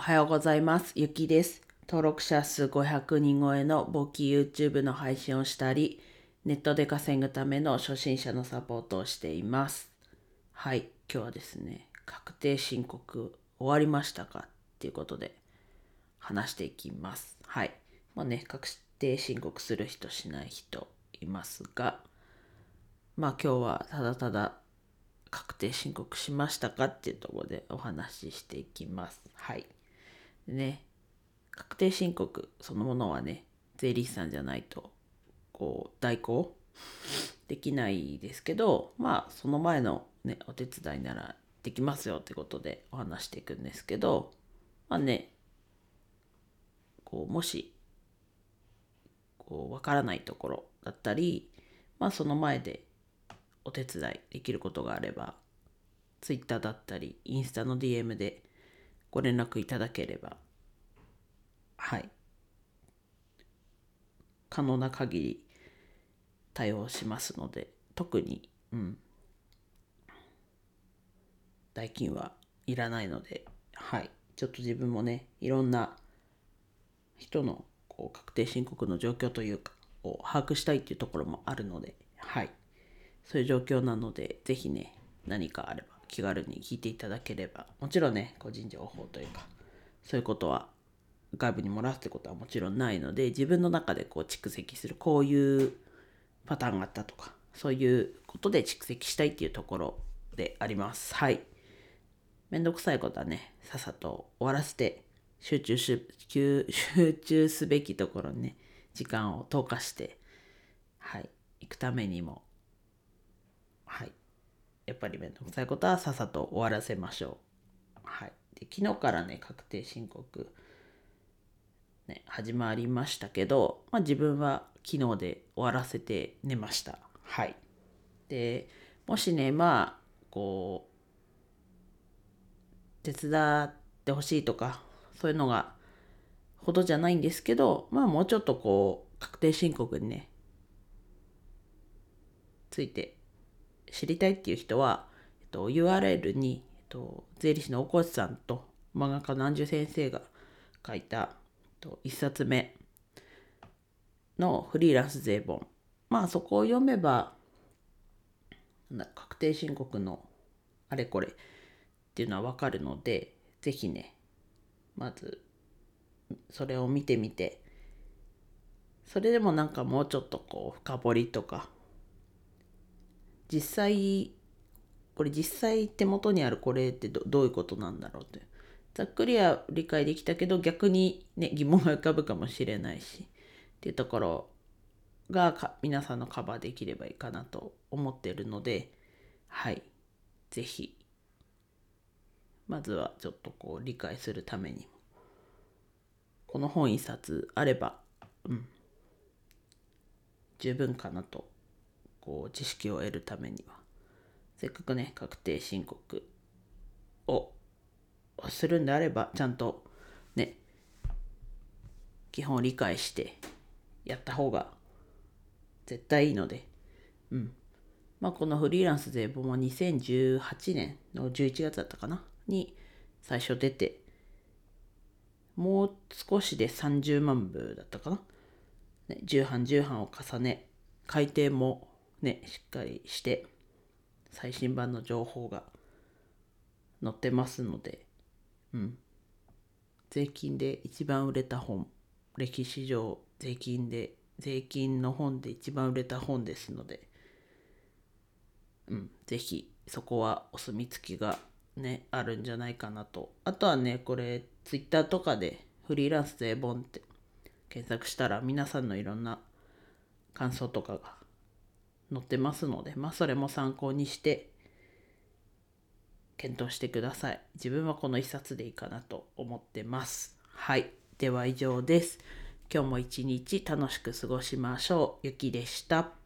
おはようございます。ゆきです。登録者数500人超えの簿記 YouTube の配信をしたり、ネットで稼ぐための初心者のサポートをしています。はい、今日はですね、確定申告終わりましたかっていうことで話していきます。はい。まあね、確定申告する人しない人いますが、まあ今日はただただ確定申告しましたかっていうところでお話ししていきます。はい。ね、確定申告そのものはね、税理士さんじゃないと、こう、代行できないですけど、まあ、その前のね、お手伝いならできますよってことでお話していくんですけど、まあね、こう、もし、こう、わからないところだったり、まあ、その前でお手伝いできることがあれば、Twitter だったり、インスタの DM でご連絡いただければ、はい。可能な限り対応しますので、特に、うん。代金はいらないので、はい。ちょっと自分もね、いろんな人のこう確定申告の状況というか、を把握したいっていうところもあるので、はい。そういう状況なので、ぜひね、何かあれば気軽に聞いていただければ、もちろんね、個人情報というか、そういうことは外部に漏らすってことはもちろんないので、自分の中でこう蓄積する、こういうパターンがあったとか、そういうことで蓄積したいっていうところであります。はい。めんどくさいことはね、さっさと終わらせて、集中し、集集中すべきところにね、時間を投下して、はい、行くためにも、やっぱりめんどくさいことはさっさと終わらせましょう。はい。で昨日からね、確定申告、ね、始まりましたけど、まあ自分は昨日で終わらせて寝ました。はい。で、もしね、まあ、こう、手伝ってほしいとか、そういうのがほどじゃないんですけど、まあもうちょっとこう、確定申告にね、ついて知りたいっていう人は、えっと、URL に、えっと、税理士の大越さんと漫画家の南樹先生が書いた、えっと、一冊目のフリーランス税本。まあそこを読めば、確定申告のあれこれっていうのはわかるので、ぜひね、まずそれを見てみて、それでもなんかもうちょっとこう深掘りとか、実際、これ実際手元にあるこれってどういうことなんだろうって。ざっくりは理解できたけど逆にね疑問が浮かぶかもしれないし。っていうところが皆さんのカバーできればいいかなと思ってるので。はい。是非まずはちょっとこう理解するためにも。この本一冊あればうん。十分かなとこう知識を得るためにはせっかくね確定申告をするんであればちゃんとね基本を理解してやった方が絶対いいのでうん。まあこのフリーランス税本も2018年の11月だったかなに最初出てもう少しで30万部だったかな、ね、重版重版を重ね改訂もねしっかりして最新版の情報が載ってますのでうん。税金で一番売れた本、歴史上税金で、税金の本で一番売れた本ですので、うん、ぜひそこはお墨付きがね、あるんじゃないかなと。あとはね、これ、ツイッターとかでフリーランス税本って検索したら皆さんのいろんな感想とかが載ってますので、まあそれも参考にして、検討してください。自分はこの一冊でいいかなと思ってます。はい。では以上です。今日も一日楽しく過ごしましょう。ゆきでした。